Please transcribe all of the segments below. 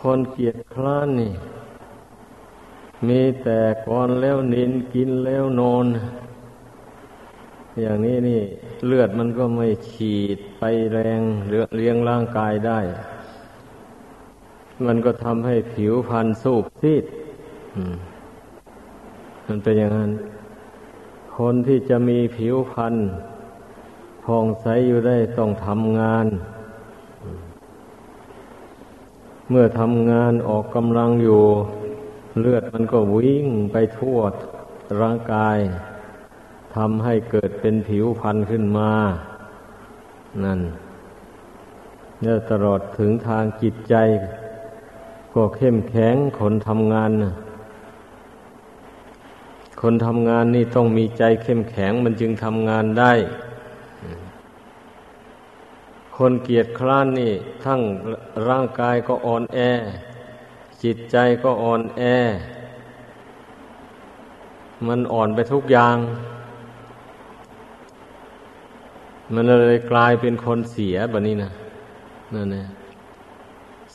คนเกียจคร้านนี่ มีแต่ก่อนแล้วนินกินแล้วนอน อย่างนี้นี่ เลือดมันก็ไม่ฉีดไปแรงเลี้ยงร่างกายได้ มันก็ทำให้ผิวพรรณสูบซีดมันเป็นอย่างนั้น คนที่จะมีผิวพรรณผ่องใสอยู่ได้ต้องทำงาน เมื่อทำงานออกกำลังอยู่ เลือดมันก็วิ่งไปทั่วร่างกายทำให้เกิดเป็นผิวพันธุ์ขึ้นมา นั่นเนี่ยตลอดถึงทางจิตใจ ก็เข้มแข็งคนทำงาน คนทำงานนี่ต้องมีใจเข้มแข็งมันจึงทำงานได้ คนเกียจคร้านนี่ ทั้งร่างกายก็อ่อนแอ จิตใจก็อ่อนแอ มันอ่อนไปทุกอย่าง มันเลยกลายเป็นคนเสียแบบนี้นะนั่นเอง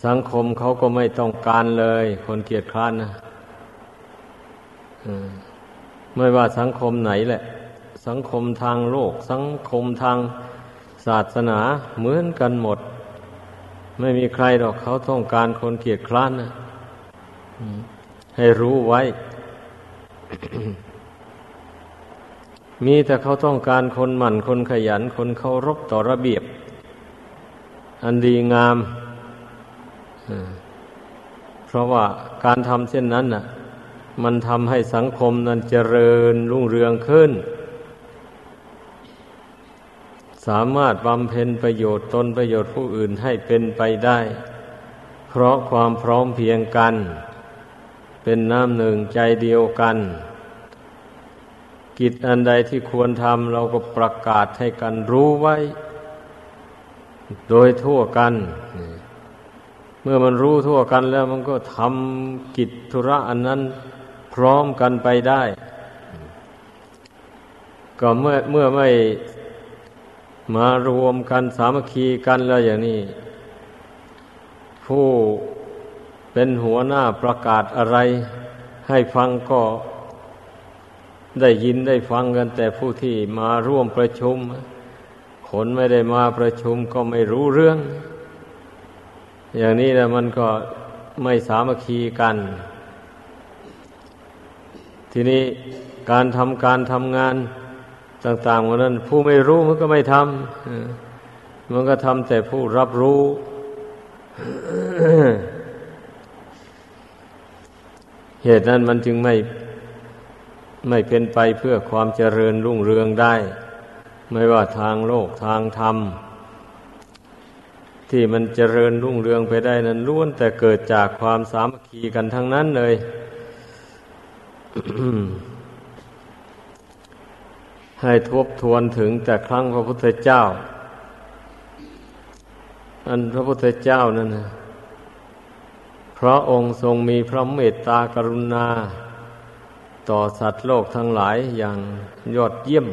สังคมเขาก็ไม่ต้องการเลย คนเกียจคร้านนะไม่ว่าสังคมไหนแหละ สังคมทางโลก สังคมทาง ศาสนาเหมือนกันหมด ไม่มีใครหรอกเขาต้องการคนเกียจคร้านนะให้รู้ไว้ มีแต่เขาต้องการคนหมั่นคนขยัน คนเคารพต่อระเบียบ อันดีงามเพราะว่าการทำเช่นนั้นน่ะ มันทำให้สังคมนั้นเจริญรุ่งเรืองขึ้น สามารถบำเพ็ญประโยชน์ตนประโยชน์ผู้อื่นให้เป็นไปได้ เพราะความพร้อมเพียงกัน เป็นน้ำหนึ่งใจเดียวกัน กิจอันใดที่ควรทำเราก็ประกาศให้กันรู้ไว้ โดยทั่วกัน เมื่อมันรู้ทั่วกันแล้วมันก็ทำกิจธุระอันนั้นพร้อมกันไปได้ ก็เมื่อเมื่อไม่ มารวมกันสามัคคีกันแล้วอย่างนี้ ผู้เป็นหัวหน้าประกาศอะไร ให้ฟังก็ได้ยินได้ฟังกัน แต่ผู้ที่มาร่วมประชุม คนไม่ได้มาประชุมก็ไม่รู้เรื่อง อย่างนี้แหละมันก็ไม่สามัคคีกัน ทีนี้การทำการทำงาน ต่างๆวันนั้น ผู้ไม่รู้มันก็ไม่ทำมันก็ทำแต่ผู้รับรู้ เหตุนั้นมันจึงไม่ไม่เป็นไปเพื่อความเจริญรุ่งเรืองได้ ไม่ว่าทางโลกทางธรรม ที่มันเจริญรุ่งเรืองไปได้นั้นล้วนแต่เกิดจากความสามัคคีกันทั้งนั้นเลย ให้ทบทวนถึงแต่ครั้งพระพุทธเจ้า อันพระพุทธเจ้านั่นนะพระองค์ทรงมีพระเมตตากรุณา ต่อสัตว์โลกทั้งหลายอย่างยอดเยี่ยม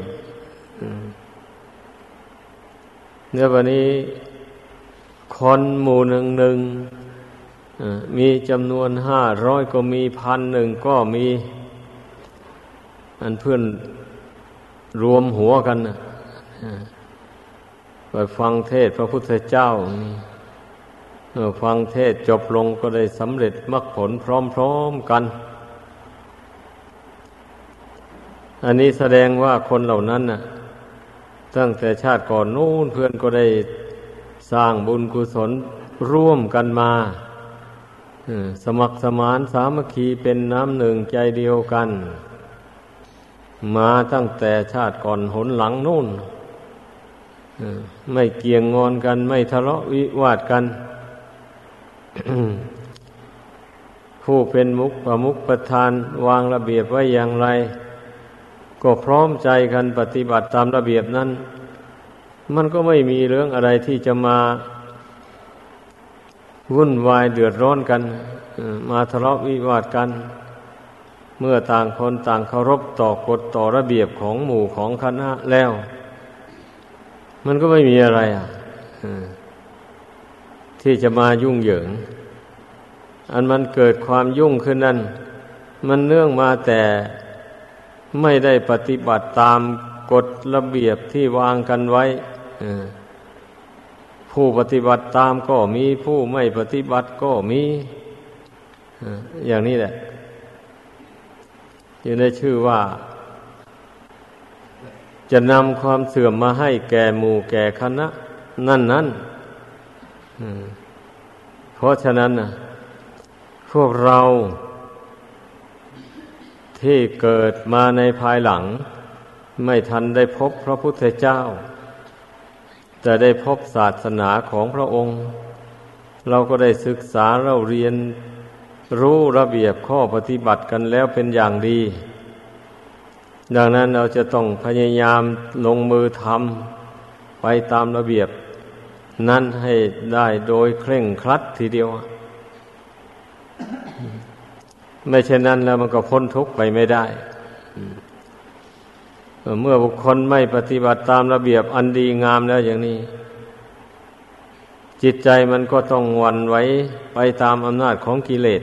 เนื่อวันนี้คนหมู่หนึ่งหนึ่งมีจำนวนห้าร้อยก็มีพันหนึ่งก็มี อันเพื่อน รวมหัวกันไปฟังเทศพระพุทธเจ้าฟังเทศจบลงก็ได้สำเร็จมรรคผลพร้อมๆกัน อันนี้แสดงว่าคนเหล่านั้นน่ะ ตั้งแต่ชาติก่อนนู้นเพื่อนก็ได้สร้างบุญกุศลร่วมกันมาสมัครสมานสามัคคีเป็นน้ำหนึ่งใจเดียวกัน มาตั้งแต่ชาติก่อนหนหลังนู่นไม่เกี่ยงงอนกัน ไม่ทะเลาะวิวาทกัน ผู้เป็นมุกประมุกประธานวางระเบียบไว้อย่างไร ก็พร้อมใจกันปฏิบัติตามระเบียบนั้น มันก็ไม่มีเรื่องอะไรที่จะมาวุ่นวายเดือดร้อนกัน มาทะเลาะวิวาทกัน เมื่อต่างคนต่างเคารพต่อกฎต่อระเบียบของหมู่ของคณะแล้ว มันก็ไม่มีอะไรอะที่จะมายุ่งเหยิง อันมันเกิดความยุ่งขึ้นนั้นมันเนื่องมาแต่ไม่ได้ปฏิบัติตามกฎระเบียบที่วางกันไว้ผู้ปฏิบัติตามก็มีผู้ไม่ปฏิบัติก็มีอย่างนี้แหละ ยังได้ชื่อว่า จะนำความเสื่อมมาให้แก่หมู่แก่คณะ นั่นนั่นเพราะฉะนั้นนะพวกเราที่เกิดมาในภายหลัง ไม่ทันได้พบพระพุทธเจ้าจะได้พบศาสนาของพระองค์ เราก็ได้ศึกษาเราเรียน รู้ระเบียบข้อปฏิบัติกันแล้วเป็นอย่างดี ดังนั้นเราจะต้องพยายามลงมือทำไปตามระเบียบ นั้นให้ได้โดยเคร่งครัดทีเดียว ไม่เช่นนั้นแล้วมันก็พ้นทุกข์ไปไม่ได้ เมื่อบุคคลไม่ปฏิบัติตามระเบียบอันดีงามแล้วอย่างนี้จิตใจมันก็ต้องวันไว้ไปตามอำนาจของกิเลส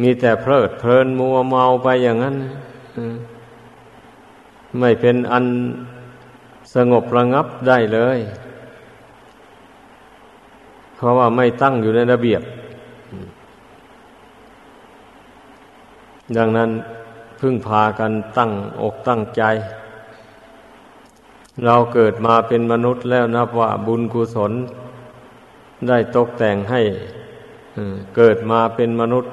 มีแต่เพลิดเพลินมัวเมาไปอย่างนั้นไม่เป็นอันสงบระงับได้เลย เพราะว่าไม่ตั้งอยู่ในระเบียบ ดังนั้นพึ่งพากันตั้งอกตั้งใจ เราเกิดมาเป็นมนุษย์แล้วนับว่าบุญกุศล ได้ตกแต่งให้เกิดมาเป็นมนุษย์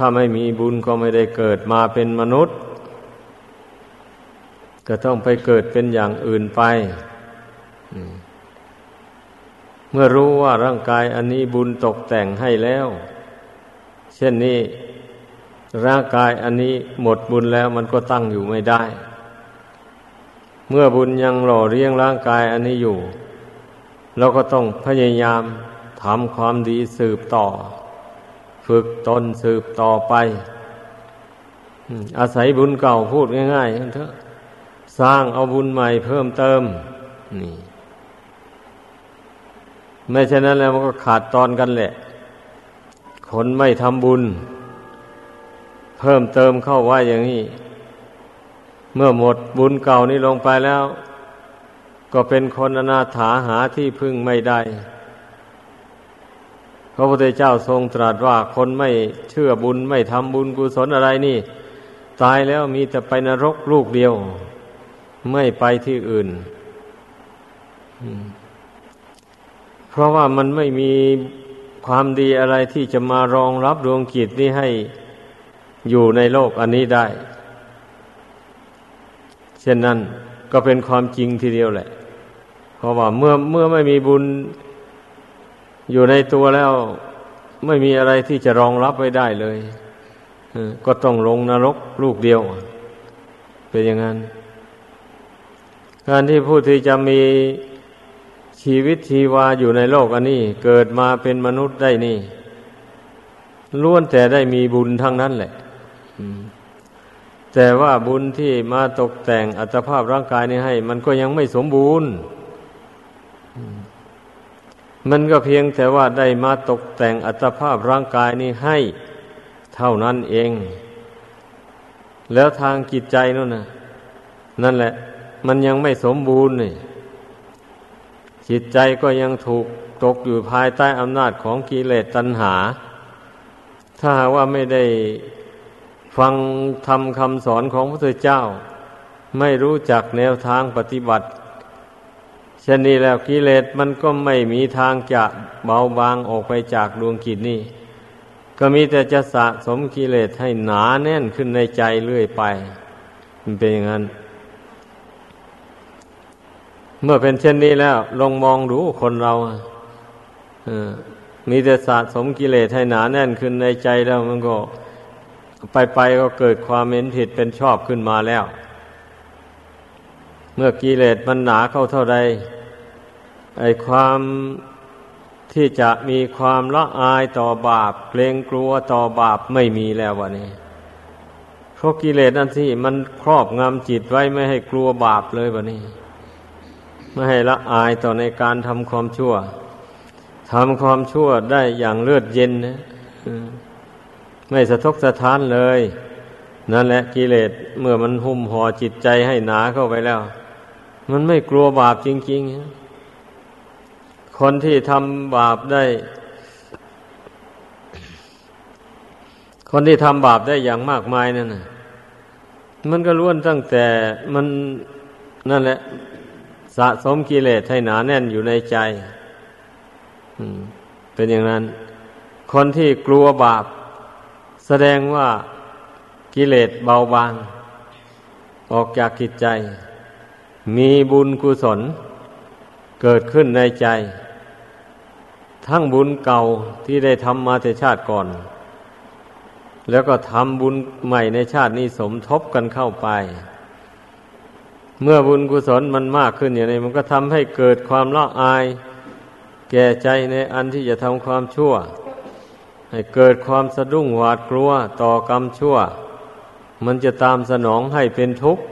ถ้าไม่มีบุญก็ไม่ได้เกิดมาเป็นมนุษย์ ก็ต้องไปเกิดเป็นอย่างอื่นไป เมื่อรู้ว่าร่างกายอันนี้บุญตกแต่งให้แล้ว เช่นนี้ ร่างกายอันนี้หมดบุญแล้วมันก็ตั้งอยู่ไม่ได้ เมื่อบุญยังหล่อเลี้ยงร่างกายอันนี้อยู่เราก็ต้องพยายามทำความดีสืบต่อ ฝึกตนสืบต่อไปอาศัยบุญเก่าพูดง่ายๆเถอะสร้างเอาบุญใหม่เพิ่มเติม นี่ ไม่เช่นนั้นแล้วมันก็ขาดตอนกันแหละ คนไม่ทำบุญ เพิ่มเติมเข้าว่าอย่างนี้ เมื่อหมดบุญเก่านี้ลงไปแล้ว ก็เป็นคนอนาถาหาที่พึ่งไม่ได้ ระพุทธเจ้าทรงตรัสว่าคนไม่เชื่อบุญไม่ทำบุญกุศลอะไรนี่ ตายแล้วมีแต่ไปนรกลูกเดียว ไม่ไปที่อื่น เพราะว่ามันไม่มีความดีอะไรที่จะมารองรับดวงกิจนี้ให้อยู่ในโลกอันนี้ได้ เช่นนั้นก็เป็นความจริงทีเดียวแหละ เพราะว่าเมื่อเมื่อไม่มีบุญ อยู่ในตัวแล้วไม่มีอะไรที่จะรองรับไว้ได้เลยก็ต้องลงนรกลูกเดียว เป็นอย่างนั้น การที่ผู้ที่จะมีชีวิตชีวาอยู่ในโลกอันนี้ เกิดมาเป็นมนุษย์ได้นี่ล้วนแต่ได้มีบุญทั้งนั้นแหละแต่ว่าบุญที่มาตกแต่งอัตภาพร่างกายนี้ให้ มันก็ยังไม่สมบูรณ์ มันก็เพียงแต่ว่าได้มาตกแต่งอัตภาพร่างกายนี้ให้เท่านั้นเอง แล้วทางจิตใจนั่นนะนั่นแหละ มันยังไม่สมบูรณ์นี่จิตใจก็ยังถูกตกอยู่ภายใต้อำนาจของกิเลสตัณหา ถ้าว่าไม่ได้ฟังทำคำสอนของพระพุทธเจ้า ไม่รู้จักแนวทางปฏิบัติ เช่นนี้แล้วกิเลสมันก็ไม่มีทางจะเบาบางออกไปจากดวงกิจนี่ก็มีแต่จะสะสมกิเลสให้หนาแน่นขึ้นในใจเรื่อยไป มันเป็นอย่างนั้น เมื่อเป็นเช่นนี้แล้ว ลองมองดูคนเราเออมีแต่สะสมกิเลสให้หนาแน่นขึ้นในใจแล้วมันก็ไปไปก็เกิดความเม็นผิดเป็นชอบขึ้นมาแล้ว เมื่อกิเลสมันหนาเข้าเท่าใดไอความที่จะมีความละอายต่อบาป เกรงกลัวต่อบาปไม่มีแล้ววะนี่เพราะกิเลสนั่นที่มันครอบงำจิตไว้ไม่ให้กลัวบาปเลยวะนี่ไม่ให้ละอายต่อในการทำความชั่วทำความชั่วได้อย่างเลือดเย็นนะไม่สะทกสะท้านเลย นั่นแหละกิเลสเมื่อมันหุ้มห่อจิตใจให้หนาเข้าไปแล้ว มันไม่กลัวบาปจริงๆ คนที่ทำบาปได้ คนที่ทำบาปได้อย่างมากมายนั่นนะมันก็ล้วนตั้งแต่มันนั่นแหละ สะสมกิเลสให้หนาแน่นอยู่ในใจเป็นอย่างนั้น คนที่กลัวบาป แสดงว่ากิเลสเบาบาง ออกจากกิจใจ มีบุญกุศล เกิดขึ้นในใจ ทั้งบุญเก่าที่ได้ทำมาแต่ชาติก่อน แล้วก็ทำบุญใหม่ในชาตินี้สมทบกันเข้าไป เมื่อบุญกุศลมันมากขึ้นอย่างนี้มันก็ทำให้เกิดความละอาย แก่ใจในอันที่จะทำความชั่ว ให้เกิดความสะดุ้งหวาดกลัวต่อกรรมชั่ว มันจะตามสนองให้เป็นทุกข์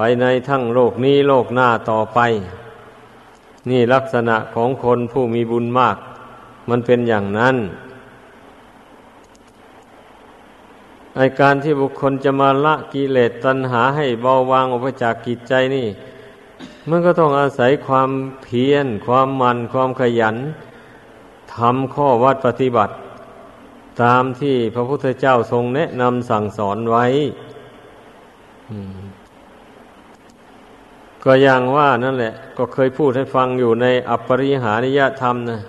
ไปในทั้งโลกนี้โลกหน้าต่อไป นี่ลักษณะของคนผู้มีบุญมาก มันเป็นอย่างนั้นในการที่บุคคลจะมาละกิเลสตัณหาให้เบาบางออกไปจากกิจใจนี่ มันก็ต้องอาศัยความเพียร ความมันความขยันทำข้อวัดปฏิบัติ ตามที่พระพุทธเจ้าทรงแนะนำสั่งสอนไว้ ก็อย่างว่านั่นแหละ ก็เคยพูดให้ฟังอยู่ในอัปปริหานิยธรรมนะ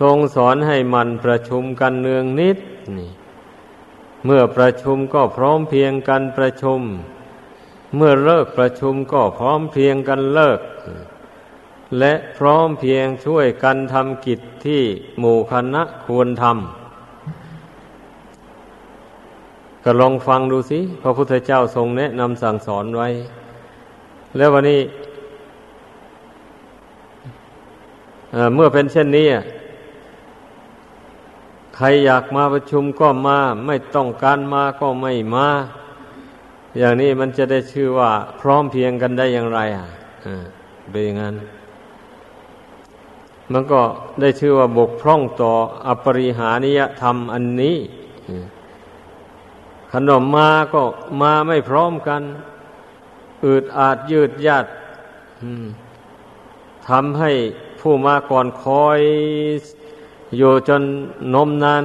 ทรงสอนให้มันประชุมกันเนืองนิดนี่เมื่อประชุมก็พร้อมเพียงกันประชุม เมื่อเลิกประชุมก็พร้อมเพียงกันเลิก และพร้อมเพียงช่วยกันทำกิจที่หมู่คณะควรทำก็ลองฟังดูสิพระพุทธเจ้าทรงแนะนำสั่งสอนไว้ แล้ววันนี้เมื่อเป็นเช่นนี้ใครอยากมาประชุมก็มา ไม่ต้องการมาก็ไม่มา อย่างนี้มันจะได้ชื่อว่า พร้อมเพียงกันได้อย่างไร อะเป็นอย่างนั้น มันก็ได้ชื่อว่าบกพร่องต่ออปริหานิยธรรมอันนี้ขนมมาก็มาไม่พร้อมกัน อืดอาดยืดยาดทำให้ผู้มาก่อนคอยอยู่จนนมนาน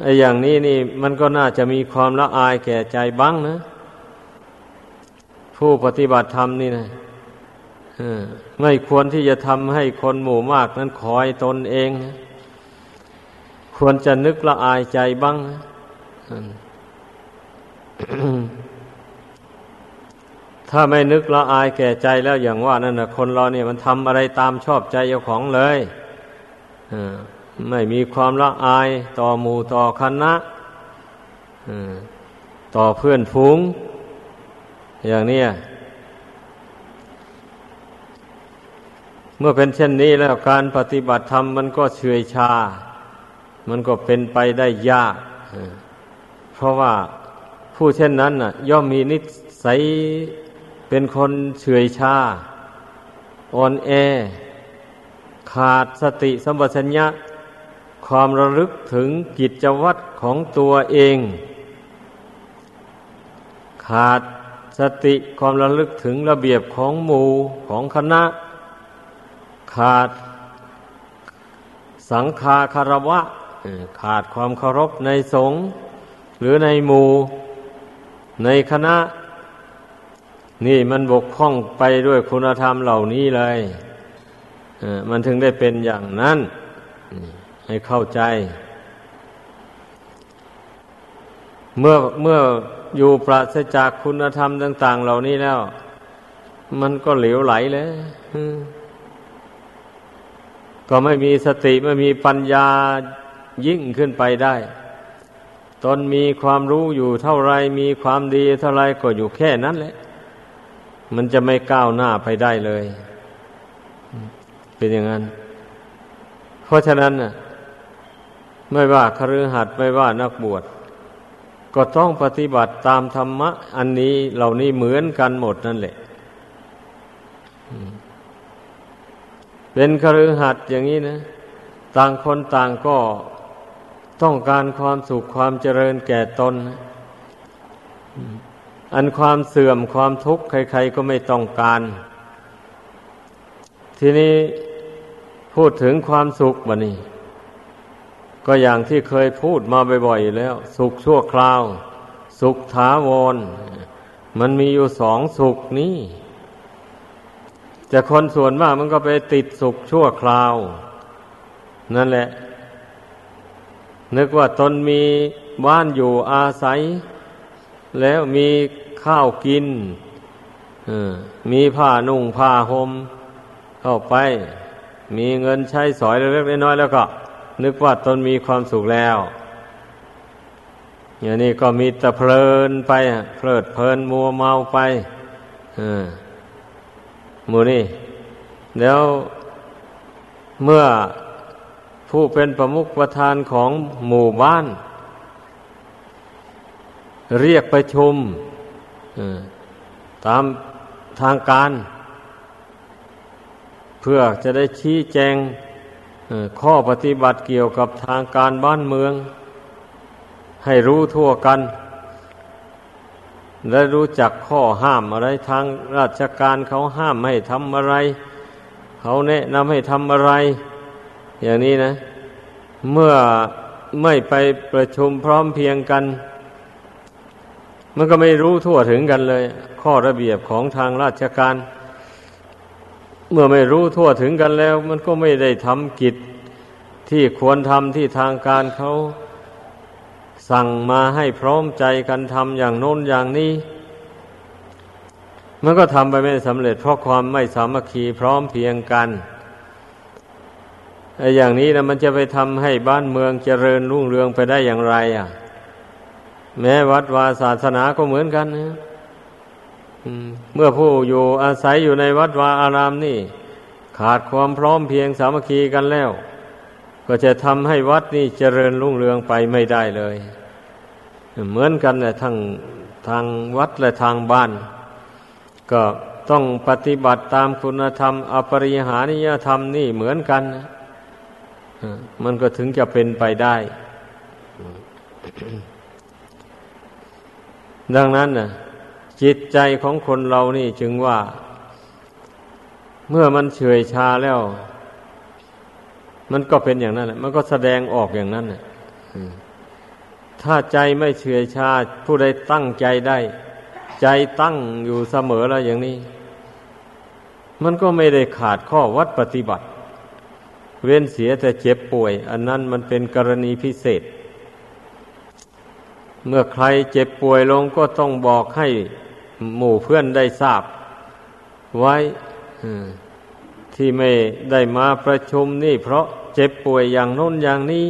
ไอ้อย่างนี้นี่มันก็น่าจะมีความละอายแก่ใจบ้างนะ ผู้ปฏิบัติธรรมนี่นะไม่ควรที่จะทำให้คนหมู่มากนั้นคอยตนเองนะควรจะนึกละอายใจบ้างนะ ถ้าไม่นึกละอายแก่ใจแล้วอย่างว่านั่นนะคนเราเนี่ยมันทำอะไรตามชอบใจเจ้าของเลยไม่มีความละอายต่อหมู่ต่อคณะต่อเพื่อนฟูง อย่างนี้เมื่อเป็นเช่นนี้แล้วการปฏิบัติธรรมมันก็เฉยชา มันก็เป็นไปได้ยาก เพราะว่าผู้เช่นนั้นน่ะ ย่อมมีนิสัย เป็นคนเฉยชาอ่อนแอ ขาดสติสัมปชัญญะ ความระลึกถึงกิจวัตรของตัวเอง ขาดสติความระลึกถึงระเบียบของหมู่ของคณะ ขาดสังฆาคารวะ ขาดความเคารพในสงฆ์หรือในหมู่ในคณะ นี่มันบกพร่องไปด้วยคุณธรรมเหล่านี้เลยมันถึงได้เป็นอย่างนั้น ให้เข้าใจ เมื่อเมื่ออยู่ปราศจากคุณธรรมต่าง ๆ เหล่านี้แล้ว มันก็เหลวไหลเลยก็ไม่มีสติไม่มีปัญญายิ่งขึ้นไปได้ ตนมีความรู้อยู่เท่าไรมีความดีเท่าไรก็อยู่แค่นั้นแหละ มันจะไม่ก้าวหน้าไปได้เลย เป็นอย่างนั้น เพราะฉะนั้นนะไม่ว่าคฤหัสถ์ไม่ว่านักบวชก็ต้องปฏิบัติตามธรรมะ อันนี้เหล่านี้เหมือนกันหมดนั่นแหละ เป็นคฤหัสถ์อย่างนี้นะ ต่างคนต่างก็ต้องการความสุขความเจริญแก่ตน อันความเสื่อมความทุกข์ใครๆก็ไม่ต้องการ ทีนี้พูดถึงความสุขบะนี่ก็อย่างที่เคยพูดมาบ่อยๆแล้ว สุขชั่วคราว สุขถาวร มันมีอยู่สองสุขนี้แต่คนส่วนมากมันก็ไปติดสุขชั่วคราว นั่นแหละ นึกว่าตนมีบ้านอยู่อาศัย แล้วมี ข้าวกินมีผ้านุ่งผ้าห่มเข้าไป มีเงินใช้สอยเล็กๆน้อยๆแล้วก็ นึกว่าตนมีความสุขแล้วอย่างนี้ก็มีแต่เพลินไปเพลิดเพลินมัวเมาไปหมูนี่แล้วเมื่อผู้เป็นประมุขประธานของหมู่บ้าน เรียกประชุม ตามทางการ เพื่อจะได้ชี้แจงข้อปฏิบัติเกี่ยวกับทางการบ้านเมือง ให้รู้ทั่วกัน และรู้จักข้อห้ามอะไรทางราชการเขาห้ามให้ทำอะไร เขาแนะนำให้ทำอะไร อย่างนี้นะ เมื่อไม่ไปประชุมพร้อมเพียงกัน มันก็ไม่รู้ทั่วถึงกันเลย ข้อระเบียบของทางราชการ เมื่อไม่รู้ทั่วถึงกันแล้ว มันก็ไม่ได้ทำกิจที่ควรทำที่ทางการเขาสั่งมาให้พร้อมใจกันทำอย่างโน้นอย่างนี้ มันก็ทำไปไม่สำเร็จเพราะความไม่สามัคคีพร้อมเพียงกันไอ้อย่างนี้นะมันจะไปทำให้บ้านเมืองเจริญรุ่งเรืองไปได้อย่างไร อะ แม้วัดวาศาสนาก็เหมือนกันนะเมื่อผู้อยู่อาศัยอยู่ในวัดวาอารามนี่ ขาดความพร้อมเพียงสามัคคีกันแล้ว ก็จะทำให้วัดนี่เจริญรุ่งเรืองไปไม่ได้เลย เหมือนกันแหละทางทางวัดและทางบ้าน ก็ต้องปฏิบัติตามคุณธรรม อปริหานิยธรรมนี่เหมือนกันมันก็ถึงจะเป็นไปได้ ดังนั้นนะจิตใจของคนเรานี่จึงว่า เมื่อมันเฉยชาแล้ว มันก็เป็นอย่างนั้นแหละมันก็แสดงออกอย่างนั้นแหละถ้าใจไม่เฉื่อยชา ผู้ใดตั้งใจได้ ใจตั้งอยู่เสมอแล้วอย่างนี้ มันก็ไม่ได้ขาดข้อวัดปฏิบัติ เว้นเสียแต่เจ็บป่วย อันนั้นมันเป็นกรณีพิเศษ เมื่อใครเจ็บป่วยลงก็ต้องบอกให้หมู่เพื่อนได้ทราบ ไว้ที่ไม่ได้มาประชุมนี่ เพราะเจ็บป่วยอย่างโน้นอย่างนี้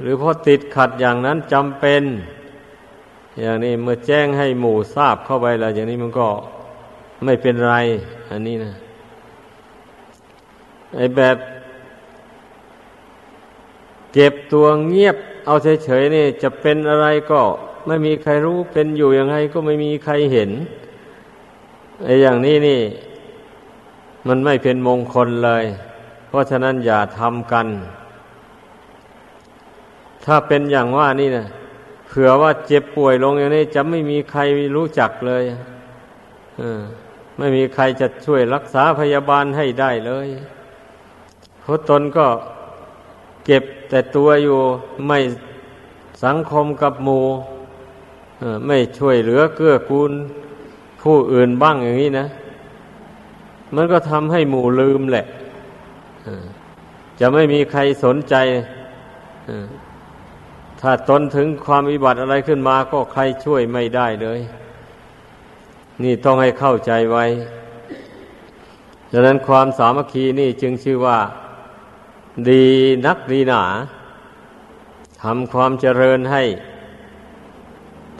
หรือเพราะติดขัดอย่างนั้นจำเป็น อย่างนี้เมื่อแจ้งให้หมู่ทราบเข้าไปแล้วอย่างนี้มันก็ไม่เป็นไร อันนี้นะไอ้แบบเก็บตัวเงียบ เอาเฉยๆนี่จะเป็นอะไรก็ไม่มีใครรู้เป็นอยู่ยังไงก็ไม่มีใครเห็นไอ้อย่างนี้นี่ มันไม่เป็นมงคลเลย เพราะฉะนั้นอย่าทำกัน ถ้าเป็นอย่างว่านี่นะเผื่อว่าเจ็บป่วยลงอย่างนี้จะไม่มีใครรู้จักเลยไม่มีใครจะช่วยรักษาพยาบาลให้ได้เลยเพราะตนก็ เก็บแต่ตัวอยู่ไม่สังคมกับหมูไม่ช่วยเหลือเกื้อกูลผู้อื่นบ้างอย่างนี้นะ มันก็ทำให้หมู่ลืมแหละจะไม่มีใครสนใจถ้าตนถึงความวิบัติอะไรขึ้นมาก็ใครช่วยไม่ได้เลย นี่ต้องให้เข้าใจไว้ดังนั้นความสามัคคีนี่จึงชื่อว่า ดีนักดีหนาทำความเจริญให้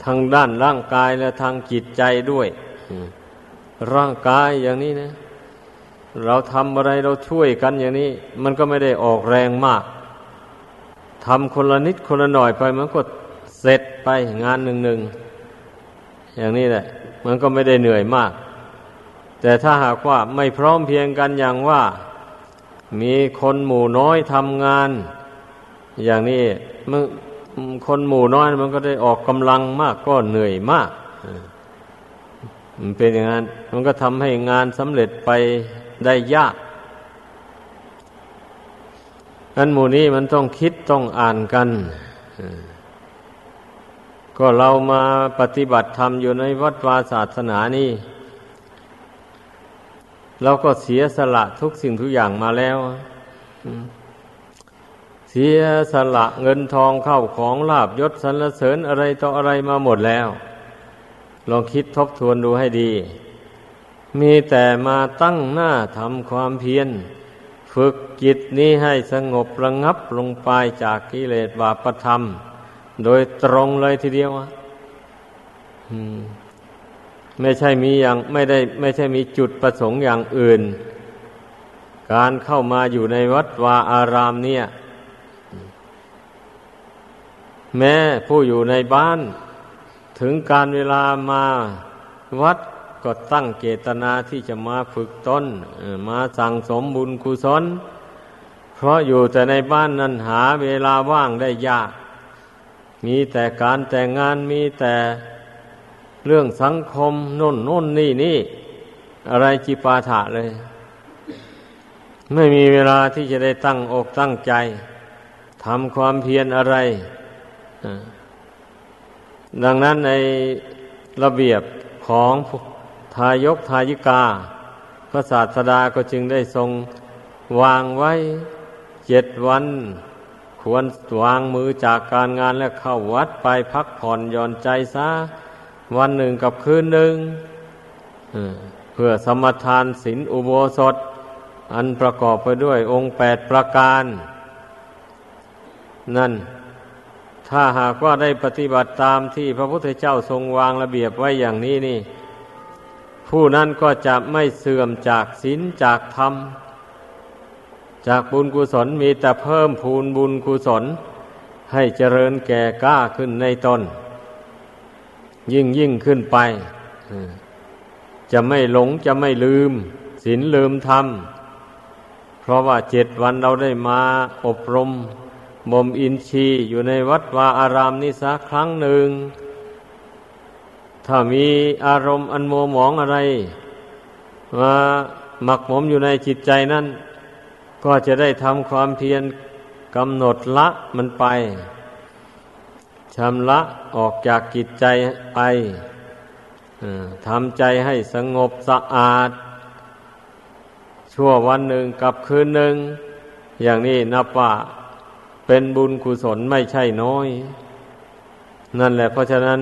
ทางด้านร่างกายและทางจิตใจด้วย ร่างกายอย่างนี้นะ เราทำอะไรเราช่วยกันอย่างนี้ มันก็ไม่ได้ออกแรงมากทำคนละนิดคนละหน่อยไปมันก็เสร็จไปงานหนึ่งหนึ่งอย่างนี้แหละ มันก็ไม่ได้เหนื่อยมาก แต่ถ้าหากว่าไม่พร้อมเพียงกันอย่างว่า มีคนหมู่น้อยทำงาน อย่างนี้มันคนหมู่น้อยมันก็ได้ออกกำลังมากก็เหนื่อยมากมันเป็นอย่างนั้น มันก็ทำให้งานสำเร็จไปได้ยากอันหมู่นี้มันต้องคิดต้องอ่านกัน ก็เรามาปฏิบัติธรรมอยู่ในวัดวาศาสนานี่ เราก็เสียสละทุกสิ่งทุกอย่างมาแล้วเสียสละเงินทองเข้าของลาบยศสรรเสริญอะไรต่ออะไรมาหมดแล้ว ลองคิดทบทวนดูให้ดี มีแต่มาตั้งหน้าทำความเพียร ฝึกจิตนี้ให้สงบระงับลงไปจากกิเลสบาปธรรม โดยตรงเลยทีเดียว ไม่ใช่มีอย่างไม่ได้ไม่ใช่มีจุดประสงค์อย่างอื่น การเข้ามาอยู่ในวัดวาอารามเนี่ย แม้ผู้อยู่ในบ้าน ถึงการเวลามาวัดก็ตั้งเจตนาที่จะมาฝึกตนมาสั่งสมบุญกุศลเพราะอยู่แต่ในบ้านนั้นหาเวลาว่างได้ยาก มีแต่การแต่งงานมีแต่ เรื่องสังคมน่นน่นนี่นี่อะไรจิปาถะเลย ไม่มีเวลาที่จะได้ตั้งอกตั้งใจทำความเพียรอะไร ดังนั้นในระเบียบของทายกทายิกา พระศาสดาก็จึงได้ทรงวางไว้เจ็ดวัน ควรวางมือจากการงานและเข้าวัดไปพักผ่อนย่อนใจซะ วันหนึ่งกับคืนหนึ่งเพื่อสมทานศีลอุโบสถ อันประกอบไปด้วยองค์แปดประการ นั่น ถ้าหากว่าได้ปฏิบัติตามที่พระพุทธเจ้าทรงวางระเบียบไว้อย่างนี้นี่ ผู้นั้นก็จะไม่เสื่อมจากศีลจากธรรม จากบุญกุศลมีแต่เพิ่มพูนบุญกุศล ให้เจริญแก่กล้าขึ้นในตน ยิ่งยิ่งขึ้นไปจะไม่หลงจะไม่ลืมศีลลืมธรรม เพราะว่าเจ็ดวันเราได้มาอบรมบ่มอินทรีย์อยู่ในวัดวาอารามนี้สักครั้งหนึ่ง ถ้ามีอารมณ์อันโมหมองอะไรมาหมักหมมอยู่ในจิตใจนั้น ก็จะได้ทำความเพียรกำหนดละมันไป ชำระออกจากจิตใจไปทำใจให้สงบสะอาด ชั่ววันหนึ่งกับคืนหนึ่ง อย่างนี้นับว่าเป็นบุญกุศลไม่ใช่น้อย นั่นแหละเพราะฉะนั้น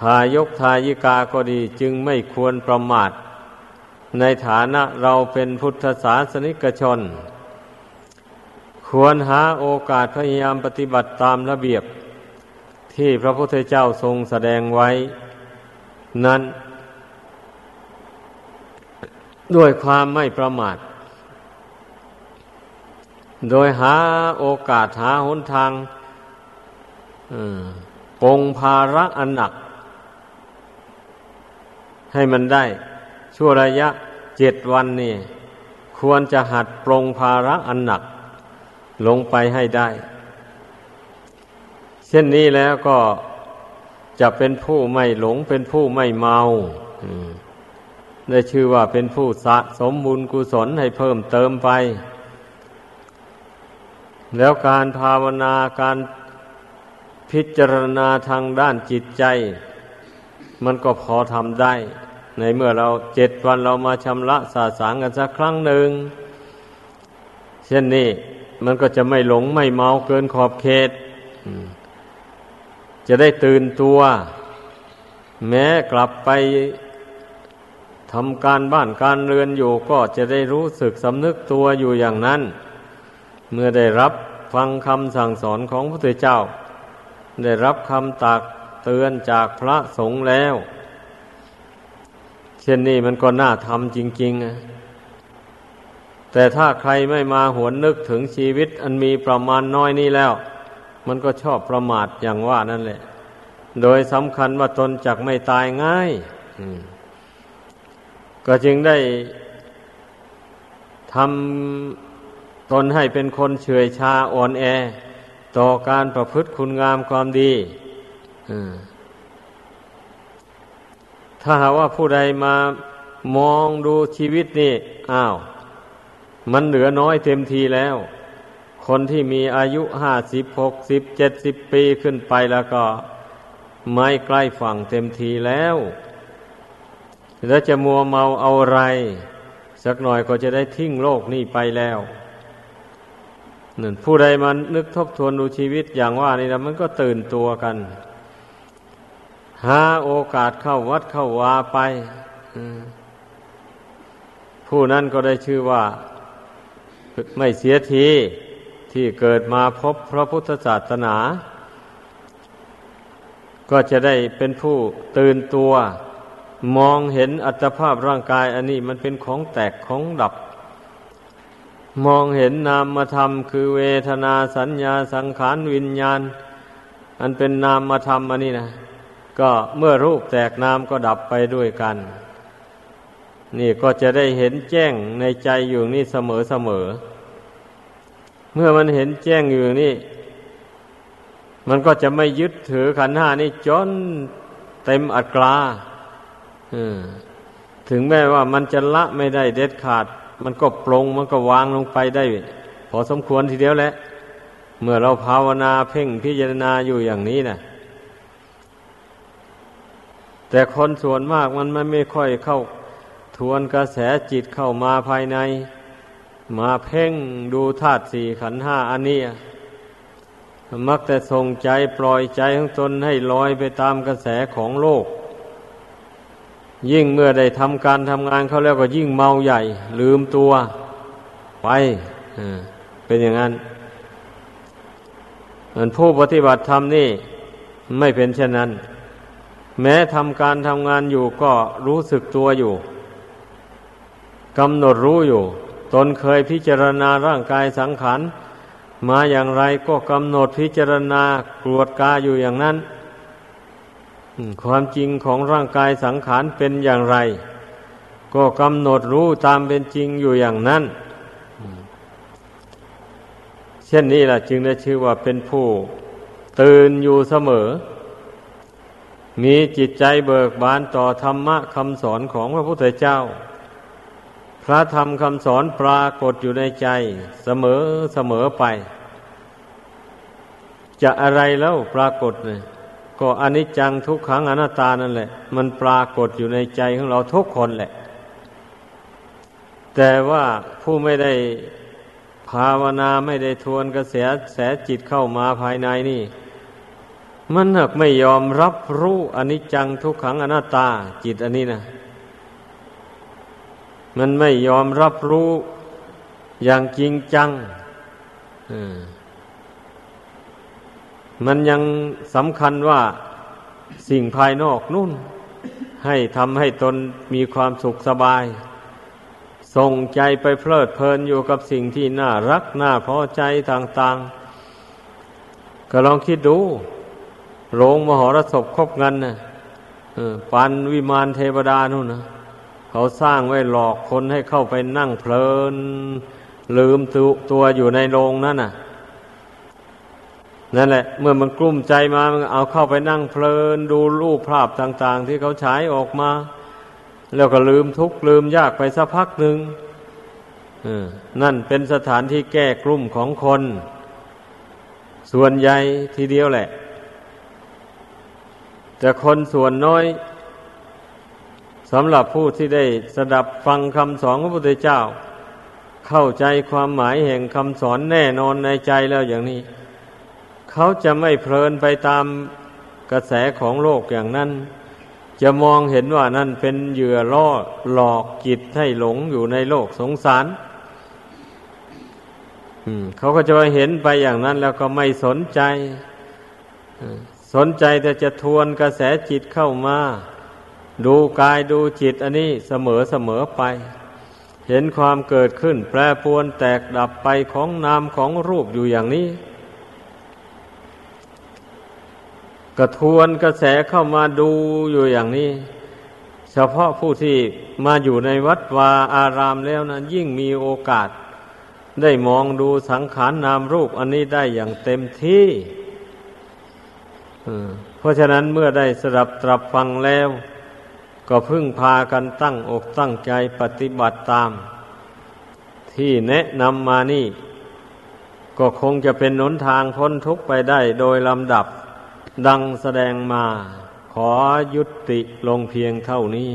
ทายกทายิกาก็ดีจึงไม่ควรประมาท ในฐานะเราเป็นพุทธศาสนิกชน ควรหาโอกาสพยายามปฏิบัติตามระเบียบ ที่พระพุทธเจ้าทรงแสดงไว้ นั้น ด้วยความไม่ประมาท โดยหาโอกาสหาหนทางปงภาระอันหนัก ให้มันได้ ชั่วระยะเจ็ดวันนี่ ควรจะหัดปรงภาระอันหนัก ลงไปให้ได้ เช่นนี้แล้วก็จะเป็นผู้ไม่หลงเป็นผู้ไม่เมาได้ชื่อว่าเป็นผู้สะสมบุญกุศลให้เพิ่มเติมไป แล้วการภาวนาการพิจารณาทางด้านจิตใจ มันก็พอทำได้ ในเมื่อเราเจ็ดวันเรามาชำระสาสางกันสักครั้งหนึ่ง เช่นนี้มันก็จะไม่หลงไม่เมาเกินขอบเขต จะได้ตื่นตัว แม้กลับไปทำการบ้านการเรือนอยู่ก็จะได้รู้สึกสำนึกตัวอยู่อย่างนั้น เมื่อได้รับฟังคำสั่งสอนของพระพุทธเจ้า ได้รับคำตักเตือนจากพระสงฆ์แล้ว เช่นนี้มันก็น่าทำจริงๆแต่ถ้าใครไม่มาหวนนึกถึงชีวิตอันมีประมาณน้อยนี้แล้ว มันก็ชอบประมาทอย่างว่านั่นแหละ โดยสำคัญว่าตนจักไม่ตายง่ายก็จึงได้ทำตนให้เป็นคนเฉยชาอ่อนแอ ต่อการประพฤติคุณงามความดีถ้าหาว่าผู้ใดมามองดูชีวิตนี่ อ้าว มันเหลือน้อยเต็มทีแล้ว คนที่มีอายุห้าสิบหกสิบเจ็ดสิบปีขึ้นไปแล้วก็ไม่ใกล้ฝั่งเต็มทีแล้ว แล้วจะมัวเมาเอาอะไร สักหน่อยก็จะได้ทิ้งโลกนี้ไปแล้วนั่นผู้ใดมันนึกทบทวนดูชีวิตอย่างว่านี่นะมันก็ตื่นตัวกัน หาโอกาสเข้าวัดเข้าวาไป ผู้นั้นก็ได้ชื่อว่า ไม่เสียที ที่เกิดมาพบพระพุทธศาสนา ก็จะได้เป็นผู้ตื่นตัว มองเห็นอัตภาพร่างกายอันนี้มันเป็นของแตกของดับ มองเห็นนามธรรมคือเวทนาสัญญาสังขารวิญญาณ อันเป็นนามธรรมอันนี้นะก็เมื่อรูปแตกน้ำก็ดับไปด้วยกัน นี่ก็จะได้เห็นแจ้งในใจอยู่นี่เสมอเสมอ เมื่อมันเห็นแจ้งอยู่นี่ มันก็จะไม่ยึดถือขันห้านี่จนเต็มอัตราถึงแม้ว่ามันจะละไม่ได้เด็ดขาด มันก็ปรงมันก็วางลงไปได้ พอสมควรทีเดียวแหละ เมื่อเราภาวนาเพ่งพิจารณาอยู่อย่างนี้นะ่ะแต่คนส่วนมากมันไม่ค่อยเข้าทวนกระแสจิตเข้ามาภายใน มาเพ่งดูธาตุสี่ขันห้าอันนี้มักแต่ส่งใจปล่อยใจของตนให้ลอยไปตามกระแสของโลก ยิ่งเมื่อได้ทำการทำงานเขาแล้วก็ยิ่งเมาใหญ่ ลืมตัวไปเป็นอย่างนั้นเหมือนผู้ปฏิบัติธรรมนี่ไม่เป็นเช่นนั้น แม้ทำการทำงานอยู่ก็รู้สึกตัวอยู่กำหนดรู้อยู่ ตนเคยพิจารณาร่างกายสังขารมาอย่างไรก็กำหนดพิจารณากรวดกาอยู่อย่างนั้น ความจริงของร่างกายสังขารเป็นอย่างไร ก็กำหนดรู้ตามเป็นจริงอยู่อย่างนั้น เช่นนี้แหละจึงได้ชื่อว่าเป็นผู้ตื่นอยู่เสมอ มีจิตใจเบิกบานต่อธรรมะคำสอนของพระพุทธเจ้า พระธรรมคำสอนปรากฏอยู่ในใจเสมอเสมอไป จะอะไรแล้วปรากฏเนี่ยก็อนิจจังทุกขังอนัตตานั่นแหละ มันปรากฏอยู่ในใจของเราทุกคนแหละ แต่ว่าผู้ไม่ได้ภาวนาไม่ได้ทวนกระแสแสจิตเข้ามาภายในนี่ มันหากไม่ยอมรับรู้อนิจจังทุกขังอนัตตา จิตอันนี้นะ มันไม่ยอมรับรู้อย่างจริงจังมันยังสำคัญว่าสิ่งภายนอกนู่น ให้ทำให้ตนมีความสุขสบาย ส่งใจไปเพลิดเพลินอยู่กับสิ่งที่น่ารักน่าพอใจต่างๆ ก็ลองคิดดูโรงมหรสพครบงันนะปันวิมานเทวดานู่นนะ เขาสร้างไว้หลอกคนให้เข้าไปนั่งเพลิน ลืมตตัวอยู่ในโรงนั่นน่ะ นั่นแหละ เมื่อมันกลุ้มใจมามันเอาเข้าไปนั่งเพลิน ดูรูปภาพต่าง ๆ ที่เขาฉายออกมา แล้วก็ลืมทุกข์ลืมยากไปสักพักหนึ่งนั่นเป็นสถานที่แก้กลุ่มของคน ส่วนใหญ่ทีเดียวแหละ แต่คนส่วนน้อย สำหรับผู้ที่ได้สดับฟังคำสอนของพระพุทธเจ้า เข้าใจความหมายแห่งคำสอนแน่นอนในใจแล้วอย่างนี้ เขาจะไม่เพลินไปตามกระแสของโลกอย่างนั้น จะมองเห็นว่านั่นเป็นเหยื่อล่อหลอกจิตให้หลงอยู่ในโลกสงสารเขาก็จะเห็นไปอย่างนั้นแล้วก็ไม่สนใจ สนใจแต่จะทวนกระแสจิตเข้ามา ดูกายดูจิตอันนี้เสมอเสมอไป เห็นความเกิดขึ้น แปรปวนแตกดับไปของนามของรูปอยู่อย่างนี้กระทวนกระแสเข้ามาดูอยู่อย่างนี้ เฉพาะผู้ที่มาอยู่ในวัดวาอารามแล้วนั้นยิ่งมีโอกาส ได้มองดูสังขารนนามรูปอันนี้ได้อย่างเต็มที่เพราะฉะนั้นเมื่อได้สดับตรับฟังแล้ว ก็พึ่งพากันตั้งอกตั้งใจปฏิบัติตาม ที่แนะนำมานี่ ก็คงจะเป็นหนทางพ้นทุกข์ไปได้โดยลำดับ ดังแสดงมา ขอยุติลงเพียงเท่านี้